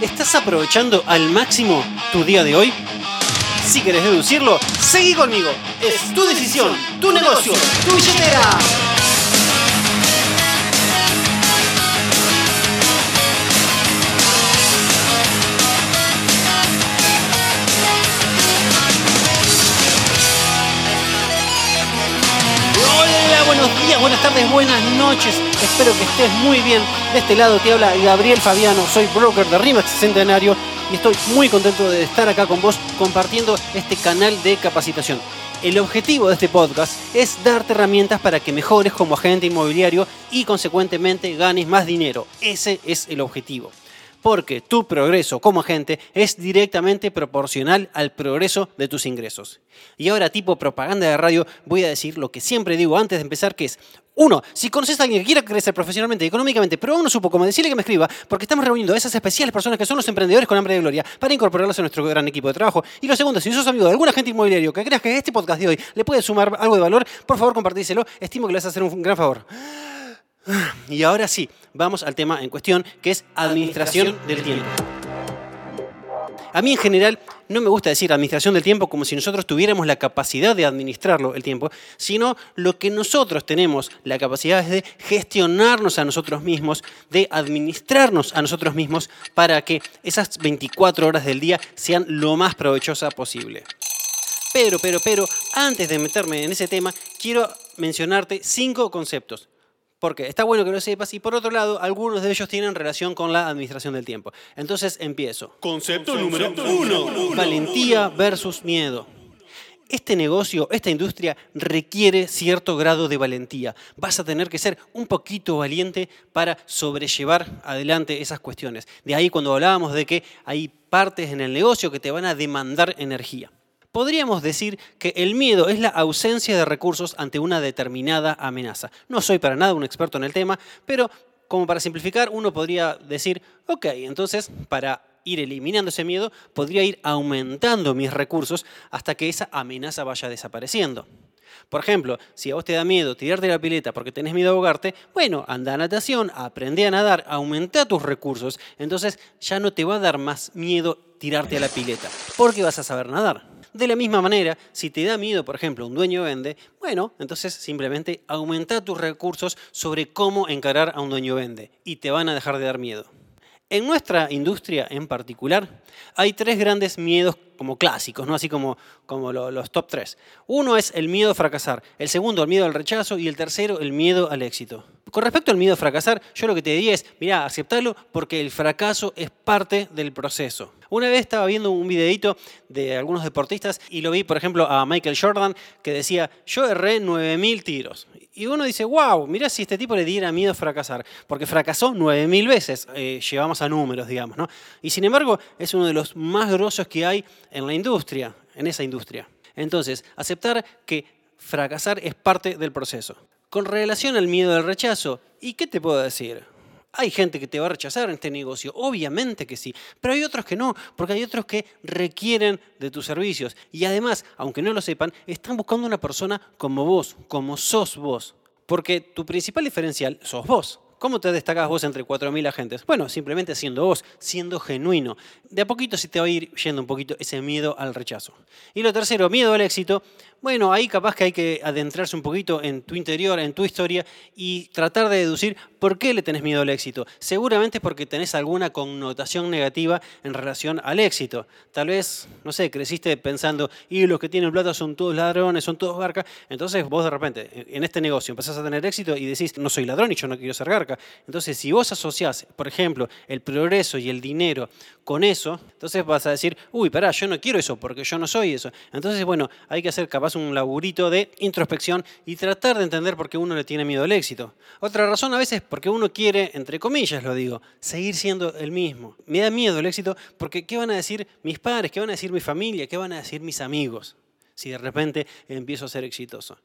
¿Estás aprovechando al máximo tu día de hoy? Si querés deducirlo, seguí conmigo. Es tu decisión, tu negocio, tu billetera. Buenas tardes, buenas noches. Espero que estés muy bien. De este lado te habla Gabriel Fabiano, soy broker de RIMAX Centenario y estoy muy contento de estar acá con vos compartiendo este canal de capacitación. El objetivo de este podcast es darte herramientas para que mejores como agente inmobiliario y consecuentemente ganes más dinero. Ese es el objetivo porque tu progreso como agente es directamente proporcional al progreso de tus ingresos. Y ahora, tipo propaganda de radio, voy a decir lo que siempre digo antes de empezar, que es, uno, si conoces a alguien que quiera crecer profesionalmente y económicamente, pero aún no supo cómo decirle que me escriba, porque estamos reuniendo a esas especiales personas que son los emprendedores con hambre de gloria para incorporarlos a nuestro gran equipo de trabajo. Y lo segundo, si sos amigo de algún agente inmobiliario que creas que este podcast de hoy le puede sumar algo de valor, por favor compartíselo. Estimo que le vas a hacer un gran favor. Y ahora sí, vamos al tema en cuestión, que es administración del tiempo. A mí en general no me gusta decir administración del tiempo como si nosotros tuviéramos la capacidad de administrarlo el tiempo, sino lo que nosotros tenemos la capacidad es de gestionarnos a nosotros mismos, de administrarnos a nosotros mismos para que esas 24 horas del día sean lo más provechosa posible. Pero, pero, pero, antes de meterme en ese tema, quiero mencionarte cinco conceptos porque está bueno que lo sepas y por otro lado, algunos de ellos tienen relación con la administración del tiempo. Entonces empiezo. Concepto número uno. Valentía versus miedo. Este negocio, esta industria requiere cierto grado de valentía. Vas a tener que ser un poquito valiente para sobrellevar adelante esas cuestiones. De ahí cuando hablábamos de que hay partes en el negocio que te van a demandar energía podríamos decir que el miedo es la ausencia de recursos ante una determinada amenaza. No soy para nada un experto en el tema, pero como para simplificar, uno podría decir, ok, entonces para ir eliminando ese miedo, podría ir aumentando mis recursos hasta que esa amenaza vaya desapareciendo. Por ejemplo, si a vos te da miedo tirarte la pileta porque tenés miedo a ahogarte, bueno, anda a natación, aprende a nadar, aumenta tus recursos, entonces ya no te va a dar más miedo tirarte a la pileta, porque vas a saber nadar. De la misma manera, si te da miedo, por ejemplo, un dueño vende, bueno, entonces simplemente aumenta tus recursos sobre cómo encarar a un dueño vende y te van a dejar de dar miedo. En nuestra industria en particular, hay tres grandes miedos como clásicos, ¿no? así como, como los top tres. Uno es el miedo a fracasar, el segundo el miedo al rechazo y el tercero el miedo al éxito. Con respecto al miedo a fracasar, yo lo que te diría es, mira, aceptarlo porque el fracaso es parte del proceso. Una vez estaba viendo un videito de algunos deportistas y lo vi, por ejemplo, a Michael Jordan que decía, yo erré 9.000 tiros. Y uno dice, wow, mira si este tipo le diera miedo a fracasar, porque fracasó 9.000 veces, eh, llevamos a números, digamos, ¿no? Y sin embargo, es uno de los más grosos que hay en la industria, en esa industria. Entonces, aceptar que fracasar es parte del proceso. Con relación al miedo al rechazo, ¿y qué te puedo decir? Hay gente que te va a rechazar en este negocio, obviamente que sí, pero hay otros que no, porque hay otros que requieren de tus servicios. Y además, aunque no lo sepan, están buscando una persona como vos, como sos vos, porque tu principal diferencial sos vos. ¿Cómo te destacas vos entre 4.000 agentes? Bueno, simplemente siendo vos, siendo genuino. De a poquito se te va a ir yendo un poquito ese miedo al rechazo. Y lo tercero, miedo al éxito. Bueno, ahí capaz que hay que adentrarse un poquito en tu interior, en tu historia y tratar de deducir por qué le tenés miedo al éxito. Seguramente es porque tenés alguna connotación negativa en relación al éxito. Tal vez, no sé, creciste pensando, y los que tienen plata son todos ladrones, son todos garcas. Entonces vos de repente en este negocio empezás a tener éxito y decís, no soy ladrón y yo no quiero ser garca. Entonces si vos asociás, por ejemplo, el progreso y el dinero con eso, entonces vas a decir, uy, pará, yo no quiero eso porque yo no soy eso. Entonces, bueno, hay que hacer capaz un laburito de introspección y tratar de entender por qué uno le tiene miedo al éxito. Otra razón a veces porque uno quiere, entre comillas lo digo, seguir siendo el mismo. Me da miedo el éxito porque ¿qué van a decir mis padres? ¿Qué van a decir mi familia? ¿Qué van a decir mis amigos? Si de repente empiezo a ser exitoso.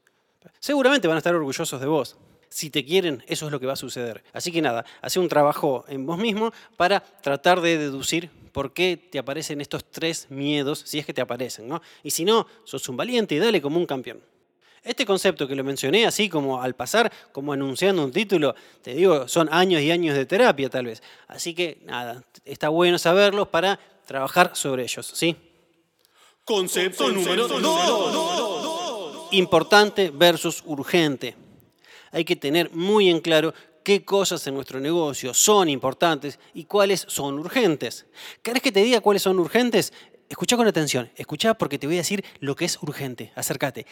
Seguramente van a estar orgullosos de vos. Si te quieren, eso es lo que va a suceder. Así que nada, hace un trabajo en vos mismo para tratar de deducir por qué te aparecen estos tres miedos, si es que te aparecen, ¿no? Y si no, sos un valiente y dale como un campeón. Este concepto que lo mencioné así como al pasar, como anunciando un título, te digo, son años y años de terapia tal vez. Así que nada, está bueno saberlos para trabajar sobre ellos, ¿sí? Concepto número 2. Importante versus urgente. Hay que tener muy en claro qué cosas en nuestro negocio son importantes y cuáles son urgentes. ¿Querés que te diga cuáles son urgentes? Escucha con atención, escucha porque te voy a decir lo que es urgente. Acércate.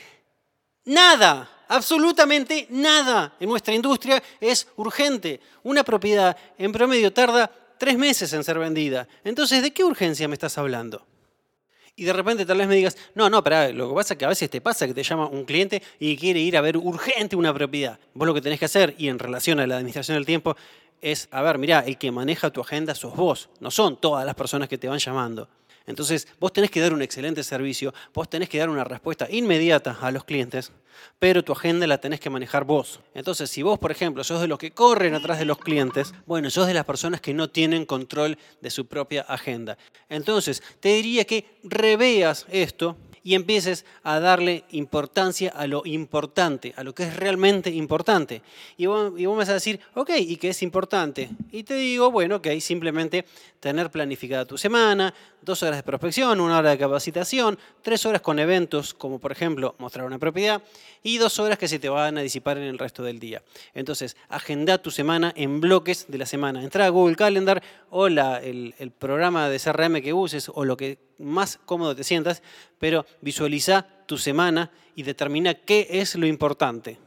Nada, absolutamente nada en nuestra industria es urgente. Una propiedad en promedio tarda tres meses en ser vendida. Entonces, ¿de qué urgencia me estás hablando? Y de repente tal vez me digas, no, no, pero lo que pasa es que a veces te pasa que te llama un cliente y quiere ir a ver urgente una propiedad. Vos lo que tenés que hacer, y en relación a la administración del tiempo, es, a ver, mira, el que maneja tu agenda sos vos, no son todas las personas que te van llamando. Entonces, vos tenés que dar un excelente servicio, vos tenés que dar una respuesta inmediata a los clientes, pero tu agenda la tenés que manejar vos. Entonces, si vos, por ejemplo, sos de los que corren atrás de los clientes, bueno, sos de las personas que no tienen control de su propia agenda. Entonces, te diría que reveas esto y empieces a darle importancia a lo importante, a lo que es realmente importante. Y vos, vas a decir, ok, ¿y qué es importante? Y te digo, bueno, que simplemente tener planificada tu semana, dos horas de prospección, una hora de capacitación, tres horas con eventos como por ejemplo mostrar una propiedad y dos horas que se te van a disipar en el resto del día. Entonces, agenda tu semana en bloques de la semana. Entra a Google Calendar o el, el programa de CRM que uses o lo que más cómodo te sientas, pero visualiza tu semana y determina qué es lo importante.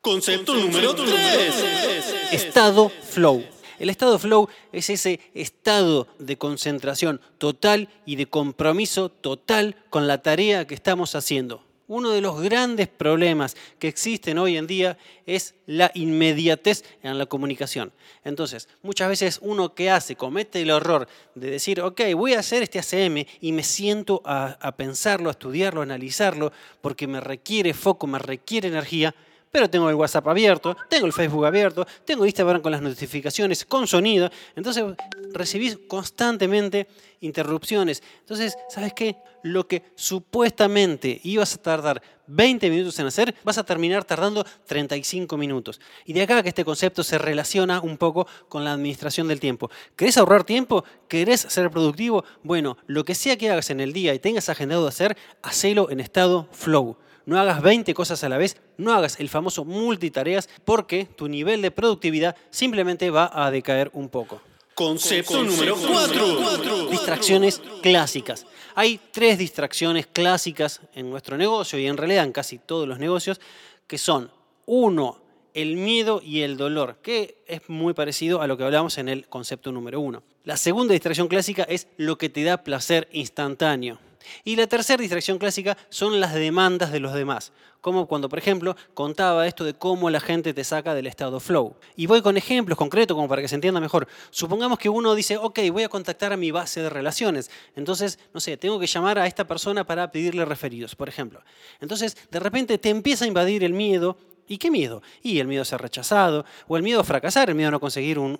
Concepto número 3. Estado flow. El estado flow es ese estado de concentración total y de compromiso total con la tarea que estamos haciendo. Uno de los grandes problemas que existen hoy en día es la inmediatez en la comunicación. Entonces, muchas veces uno que hace comete el error de decir, ok, voy a hacer este ACM y me siento a, a pensarlo, a estudiarlo, a analizarlo, porque me requiere foco, me requiere energía, pero tengo el WhatsApp abierto, tengo el Facebook abierto, tengo Instagram con las notificaciones, con sonido. Entonces recibís constantemente interrupciones. Entonces, ¿sabes qué? Lo que supuestamente ibas a tardar 20 minutos en hacer, vas a terminar tardando 35 minutos. Y de acá que este concepto se relaciona un poco con la administración del tiempo. ¿Querés ahorrar tiempo? ¿Querés ser productivo? Bueno, lo que sea que hagas en el día y tengas agendado de hacer, hacelo en estado flow no hagas 20 cosas a la vez, no hagas el famoso multitareas porque tu nivel de productividad simplemente va a decaer un poco. Concepto número 4. Distracciones clásicas. Hay tres distracciones clásicas en nuestro negocio y en realidad en casi todos los negocios que son, uno, el miedo y el dolor, que es muy parecido a lo que hablamos en el concepto número uno. La segunda distracción clásica es lo que te da placer instantáneo. Y la tercera distracción clásica son las demandas de los demás, como cuando, por ejemplo, contaba esto de cómo la gente te saca del estado flow. Y voy con ejemplos concretos como para que se entienda mejor. Supongamos que uno dice, ok, voy a contactar a mi base de relaciones. Entonces, no sé, tengo que llamar a esta persona para pedirle referidos, por ejemplo. Entonces, de repente te empieza a invadir el miedo. ¿Y qué miedo? Y el miedo a ser rechazado, o el miedo a fracasar, el miedo a no conseguir un,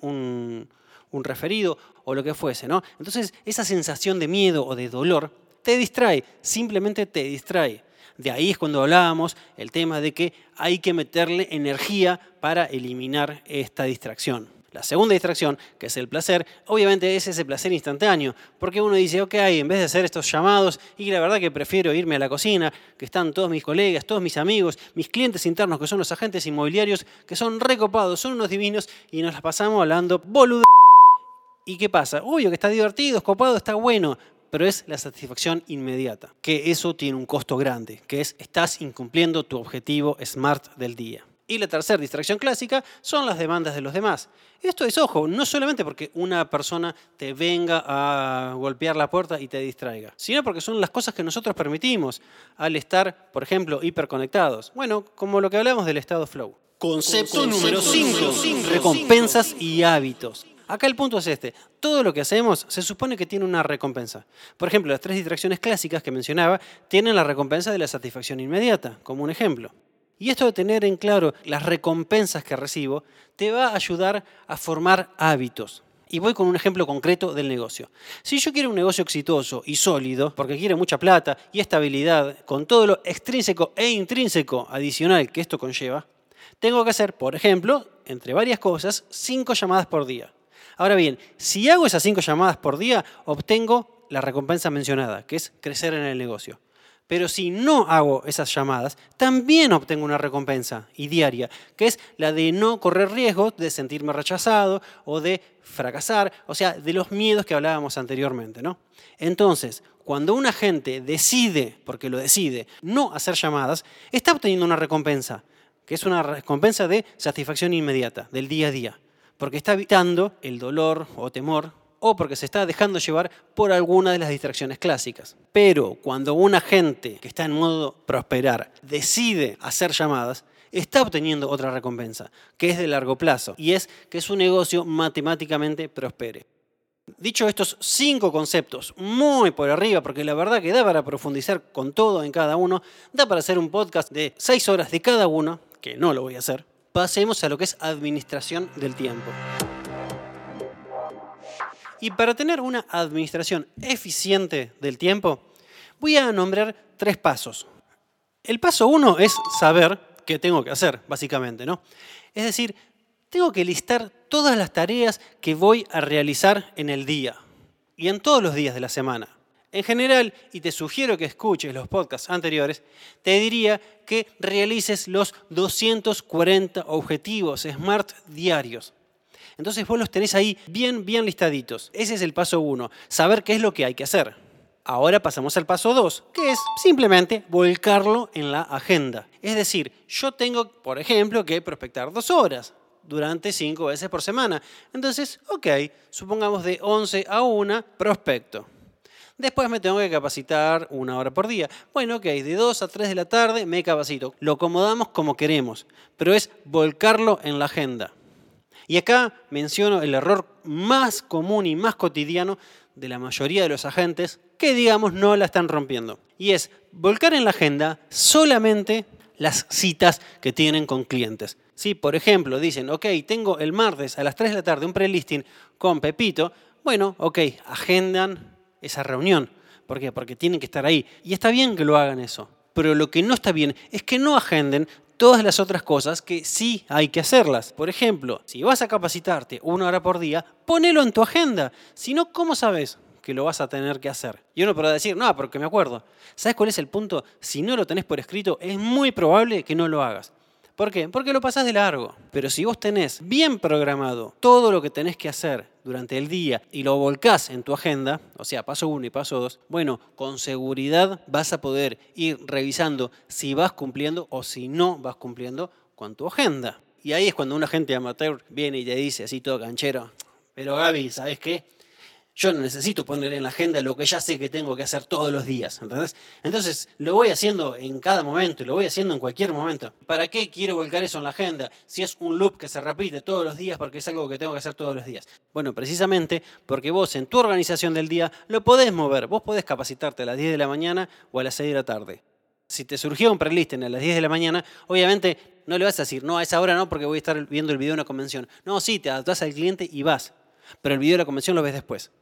un referido, o lo que fuese, ¿no? Entonces, esa sensación de miedo o de dolor te distrae, simplemente te distrae. De ahí es cuando hablábamos el tema de que hay que meterle energía para eliminar esta distracción. La segunda distracción, que es el placer, obviamente es ese placer instantáneo, porque uno dice, ok, en vez de hacer estos llamados, y la verdad que prefiero irme a la cocina, que están todos mis colegas, todos mis amigos, mis clientes internos, que son los agentes inmobiliarios, que son recopados, son unos divinos, y nos las pasamos hablando boludo. ¿Y qué pasa? Obvio que está divertido, es copado, está bueno, pero es la satisfacción inmediata, que eso tiene un costo grande, que es estás incumpliendo tu objetivo SMART del día. Y la tercera distracción clásica son las demandas de los demás. Esto es, ojo, no solamente porque una persona te venga a golpear la puerta y te distraiga, sino porque son las cosas que nosotros permitimos al estar, por ejemplo, hiperconectados. Bueno, como lo que hablamos del estado flow. Concepto número 5. Recompensas y hábitos. Acá el punto es este. Todo lo que hacemos se supone que tiene una recompensa. Por ejemplo, las tres distracciones clásicas que mencionaba tienen la recompensa de la satisfacción inmediata, como un ejemplo. Y esto de tener en claro las recompensas que recibo te va a ayudar a formar hábitos. Y voy con un ejemplo concreto del negocio. Si yo quiero un negocio exitoso y sólido, porque quiero mucha plata y estabilidad, con todo lo extrínseco e intrínseco adicional que esto conlleva, tengo que hacer, por ejemplo, entre varias cosas, cinco llamadas por día. Ahora bien, si hago esas cinco llamadas por día, obtengo la recompensa mencionada, que es crecer en el negocio. Pero si no hago esas llamadas, también obtengo una recompensa y diaria, que es la de no correr riesgos de sentirme rechazado o de fracasar, o sea, de los miedos que hablábamos anteriormente. ¿no? Entonces, cuando un agente decide, porque lo decide, no hacer llamadas, está obteniendo una recompensa, que es una recompensa de satisfacción inmediata, del día a día, porque está evitando el dolor o temor o porque se está dejando llevar por alguna de las distracciones clásicas. Pero cuando un agente que está en modo prosperar decide hacer llamadas, está obteniendo otra recompensa, que es de largo plazo, y es que su negocio matemáticamente prospere. Dicho estos cinco conceptos muy por arriba, porque la verdad que da para profundizar con todo en cada uno, da para hacer un podcast de seis horas de cada uno, que no lo voy a hacer, pasemos a lo que es administración del tiempo. Y para tener una administración eficiente del tiempo, voy a nombrar tres pasos. El paso uno es saber qué tengo que hacer, básicamente, ¿no? Es decir, tengo que listar todas las tareas que voy a realizar en el día y en todos los días de la semana. En general, y te sugiero que escuches los podcasts anteriores, te diría que realices los 240 objetivos SMART diarios. Entonces vos los tenés ahí bien, bien listaditos. Ese es el paso uno, saber qué es lo que hay que hacer. Ahora pasamos al paso dos, que es simplemente volcarlo en la agenda. Es decir, yo tengo, por ejemplo, que prospectar dos horas durante cinco veces por semana. Entonces, ok, supongamos de 11 a 1 prospecto. Después me tengo que capacitar una hora por día. Bueno, ok, de 2 a 3 de la tarde me capacito. Lo acomodamos como queremos, pero es volcarlo en la agenda. Y acá menciono el error más común y más cotidiano de la mayoría de los agentes que, digamos, no la están rompiendo. Y es volcar en la agenda solamente las citas que tienen con clientes. Si, por ejemplo, dicen, ok, tengo el martes a las 3 de la tarde un pre-listing con Pepito, bueno, ok, agendan esa reunión. ¿Por qué? Porque tienen que estar ahí. Y está bien que lo hagan eso. Pero lo que no está bien es que no agenden todas las otras cosas que sí hay que hacerlas. Por ejemplo, si vas a capacitarte una hora por día, ponelo en tu agenda. Si no, ¿cómo sabes que lo vas a tener que hacer? Y uno podrá decir, no, porque me acuerdo. ¿Sabes cuál es el punto? Si no lo tenés por escrito, es muy probable que no lo hagas. ¿Por qué? Porque lo pasás de largo. Pero si vos tenés bien programado todo lo que tenés que hacer durante el día y lo volcás en tu agenda, o sea, paso uno y paso dos, bueno, con seguridad vas a poder ir revisando si vas cumpliendo o si no vas cumpliendo con tu agenda. Y ahí es cuando un agente amateur viene y te dice así todo canchero, pero Gaby, ¿sabes qué? Yo no necesito poner en la agenda lo que ya sé que tengo que hacer todos los días, ¿entendés? Entonces lo voy haciendo en cada momento, lo voy haciendo en cualquier momento. ¿Para qué quiero volcar eso en la agenda si es un loop que se repite todos los días porque es algo que tengo que hacer todos los días? Bueno, precisamente porque vos en tu organización del día lo podés mover, vos podés capacitarte a las 10 de la mañana o a las 6 de la tarde. Si te surgió un prelisting a las 10 de la mañana, obviamente no le vas a decir, no, a esa hora no, porque voy a estar viendo el video de una convención. No, sí, te adaptás al cliente y vas. Pero el video de la convención lo ves después.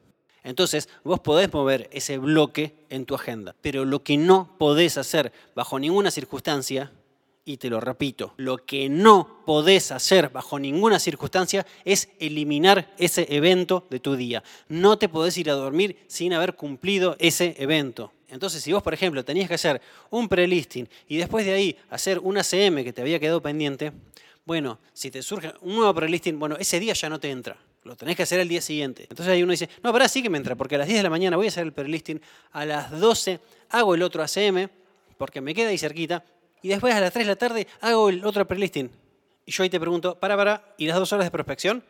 Entonces, vos podés mover ese bloque en tu agenda, pero lo que no podés hacer bajo ninguna circunstancia, y te lo repito, lo que no podés hacer bajo ninguna circunstancia es eliminar ese evento de tu día. No te podés ir a dormir sin haber cumplido ese evento. Entonces, si vos, por ejemplo, tenías que hacer un pre-listing y después de ahí hacer una CM que te había quedado pendiente, bueno, si te surge un nuevo pre-listing, bueno, ese día ya no te entra lo tenés que hacer el día siguiente. Entonces ahí uno dice, no, pero sí que me entra, porque a las 10 de la mañana voy a hacer el pre-listing, a las 12 hago el otro ACM, porque me queda ahí cerquita, y después a las 3 de la tarde hago el otro pre-listing. Y yo ahí te pregunto, para, para, ¿y las dos horas de prospección?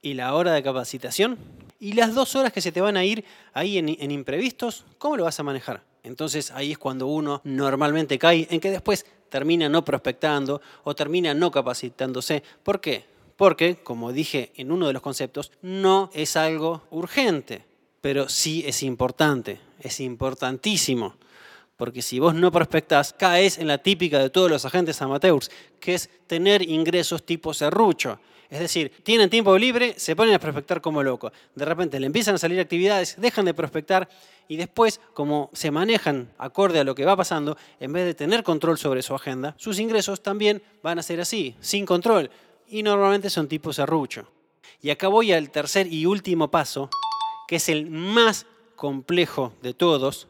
¿Y la hora de capacitación? ¿Y las dos horas que se te van a ir ahí en, en imprevistos? ¿Cómo lo vas a manejar? Entonces ahí es cuando uno normalmente cae en que después termina no prospectando o termina no capacitándose. ¿Por qué? Porque, como dije en uno de los conceptos, no es algo urgente, pero sí es importante, es importantísimo. Porque si vos no prospectás, caes en la típica de todos los agentes amateurs, que es tener ingresos tipo serrucho. Es decir, tienen tiempo libre, se ponen a prospectar como locos. De repente le empiezan a salir actividades, dejan de prospectar y después, como se manejan acorde a lo que va pasando, en vez de tener control sobre su agenda, sus ingresos también van a ser así, sin control. Y normalmente son tipos serrucho. Y acá voy al tercer y último paso, que es el más complejo de todos,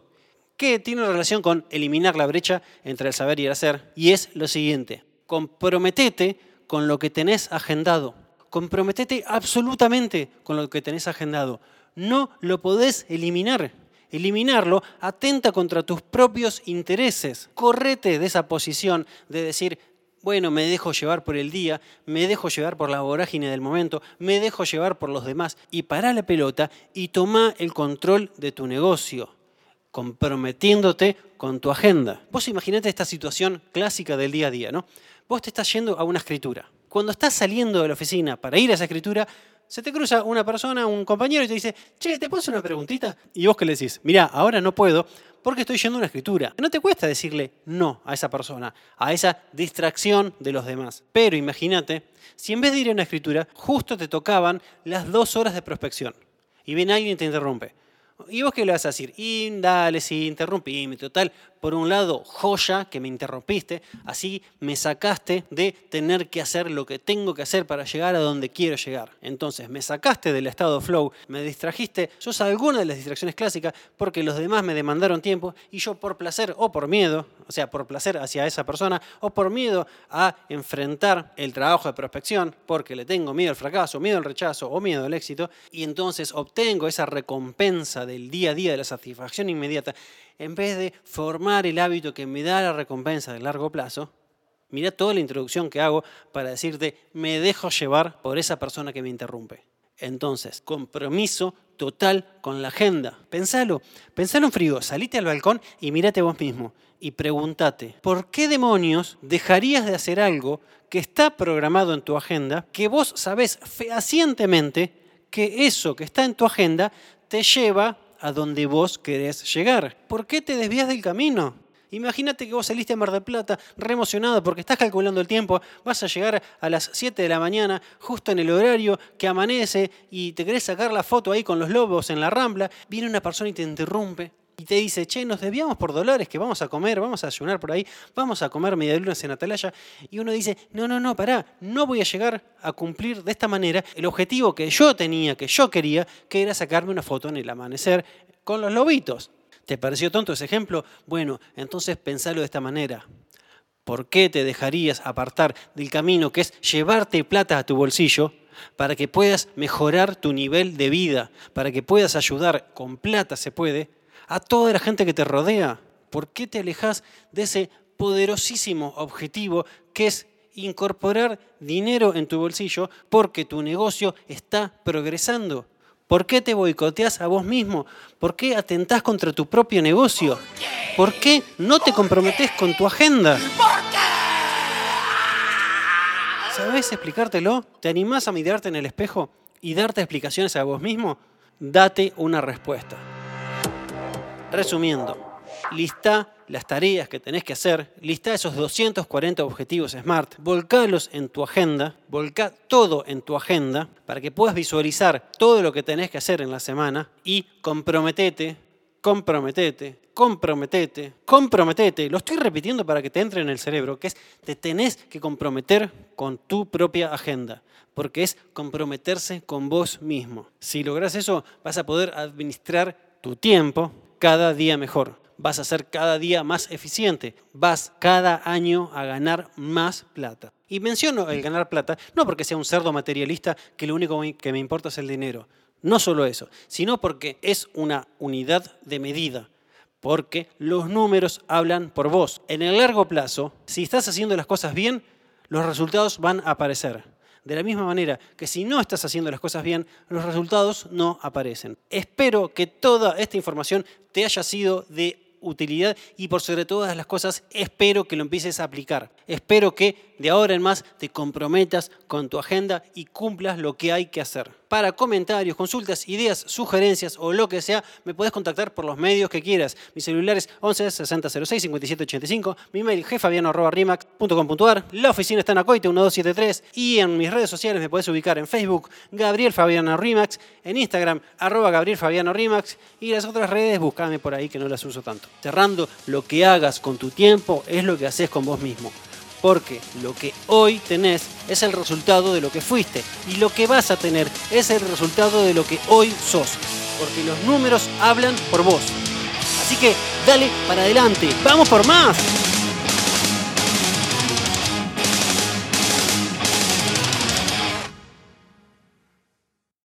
que tiene relación con eliminar la brecha entre el saber y el hacer, y es lo siguiente, comprometete con lo que tenés agendado, comprometete absolutamente con lo que tenés agendado, no lo podés eliminar. Eliminarlo atenta contra tus propios intereses. Correte de esa posición de decir, bueno, me dejo llevar por el día, me dejo llevar por la vorágine del momento, me dejo llevar por los demás y para la pelota y toma el control de tu negocio comprometiéndote con tu agenda. Vos imaginate esta situación clásica del día a día, ¿no? Vos te estás yendo a una escritura. Cuando estás saliendo de la oficina para ir a esa escritura, se te cruza una persona, un compañero y te dice, che, ¿te puedo una preguntita? Y vos que le decís, mira, ahora no puedo porque estoy yendo a una escritura. No te cuesta decirle no a esa persona, a esa distracción de los demás. Pero imagínate, si en vez de ir a una escritura, justo te tocaban las dos horas de prospección y viene alguien y te interrumpe. ¿Y vos qué le vas a decir? Y dale, sí, interrumpime. Total, por un lado, joya que me interrumpiste, así me sacaste de tener que hacer lo que tengo que hacer para llegar a donde quiero llegar. Entonces, me sacaste del estado flow, me distrajiste, sos alguna de las distracciones clásicas porque los demás me demandaron tiempo y yo por placer o por miedo, sea, por placer hacia esa persona o por miedo a enfrentar el trabajo de prospección, porque le tengo miedo al fracaso, miedo al rechazo o miedo al éxito, y entonces obtengo esa recompensa del día a día de la satisfacción inmediata, en vez de formar el hábito que me da la recompensa de largo plazo, mira toda la introducción que hago para decirte, me dejo llevar por esa persona que me interrumpe. Entonces, compromiso total con la agenda. Pensalo, pensalo en frío, salite al balcón y mírate vos mismo y pregúntate, ¿por qué demonios dejarías de hacer algo que está programado en tu agenda, que vos sabés fehacientemente que eso que está en tu agenda te lleva a donde vos querés llegar. ¿Por qué te desvías del camino? Imagínate que vos saliste a Mar del Plata re porque estás calculando el tiempo, vas a llegar a las 7 de la mañana, justo en el horario que amanece y te querés sacar la foto ahí con los lobos en la rambla, viene una persona y te interrumpe y te dice, che, nos desviamos por Dolores, que vamos a comer, vamos a ayunar por ahí, vamos a comer medialunas en Atalaya. Y uno dice, no, no, no, pará, no voy a llegar a cumplir de esta manera el objetivo que yo tenía, que yo quería, que era sacarme una foto en el amanecer con los lobitos. ¿Te pareció tonto ese ejemplo? Bueno, entonces pensalo de esta manera. ¿Por qué te dejarías apartar del camino que es llevarte plata a tu bolsillo para que puedas mejorar tu nivel de vida, para que puedas ayudar, con plata se puede, a toda la gente que te rodea? ¿Por qué te alejas de ese poderosísimo objetivo que es incorporar dinero en tu bolsillo porque tu negocio está progresando? ¿Por qué te boicoteas a vos mismo? ¿Por qué atentás contra tu propio negocio? ¿Por qué no te comprometes con tu agenda? ¿Sabes explicártelo? ¿Te animás a mirarte en el espejo y darte explicaciones a vos mismo? Date una respuesta. Resumiendo, lista las tareas que tenés que hacer, lista esos 240 objetivos SMART, volcalos en tu agenda, volca todo en tu agenda para que puedas visualizar todo lo que tenés que hacer en la semana y comprometete, comprometete, comprometete, comprometete. Lo estoy repitiendo para que te entre en el cerebro, que es te tenés que comprometer con tu propia agenda, porque es comprometerse con vos mismo. Si logras eso, vas a poder administrar tu tiempo cada día mejor vas a ser cada día más eficiente, vas cada año a ganar más plata. Y menciono el ganar plata no porque sea un cerdo materialista que lo único que me importa es el dinero, no solo eso, sino porque es una unidad de medida, porque los números hablan por vos. En el largo plazo, si estás haciendo las cosas bien, los resultados van a aparecer. De la misma manera que si no estás haciendo las cosas bien, los resultados no aparecen. Espero que toda esta información te haya sido de utilidad y por sobre todas las cosas espero que lo empieces a aplicar. Espero que de ahora en más te comprometas con tu agenda y cumplas lo que hay que hacer. Para comentarios, consultas, ideas, sugerencias o lo que sea, me podés contactar por los medios que quieras. Mi celular es 11 6006 5785, mi mail jefabiano.rimax.com.ar, la oficina está en Acoite 1273 y en mis redes sociales me podés ubicar en Facebook, Gabriel Fabiano Rimax, en Instagram, arroba Gabriel Fabiano y las otras redes, buscame por ahí que no las uso tanto. Cerrando, lo que hagas con tu tiempo es lo que haces con vos mismo porque lo que hoy tenés es el resultado de lo que fuiste y lo que vas a tener es el resultado de lo que hoy sos, porque los números hablan por vos. Así que dale para adelante, vamos por más.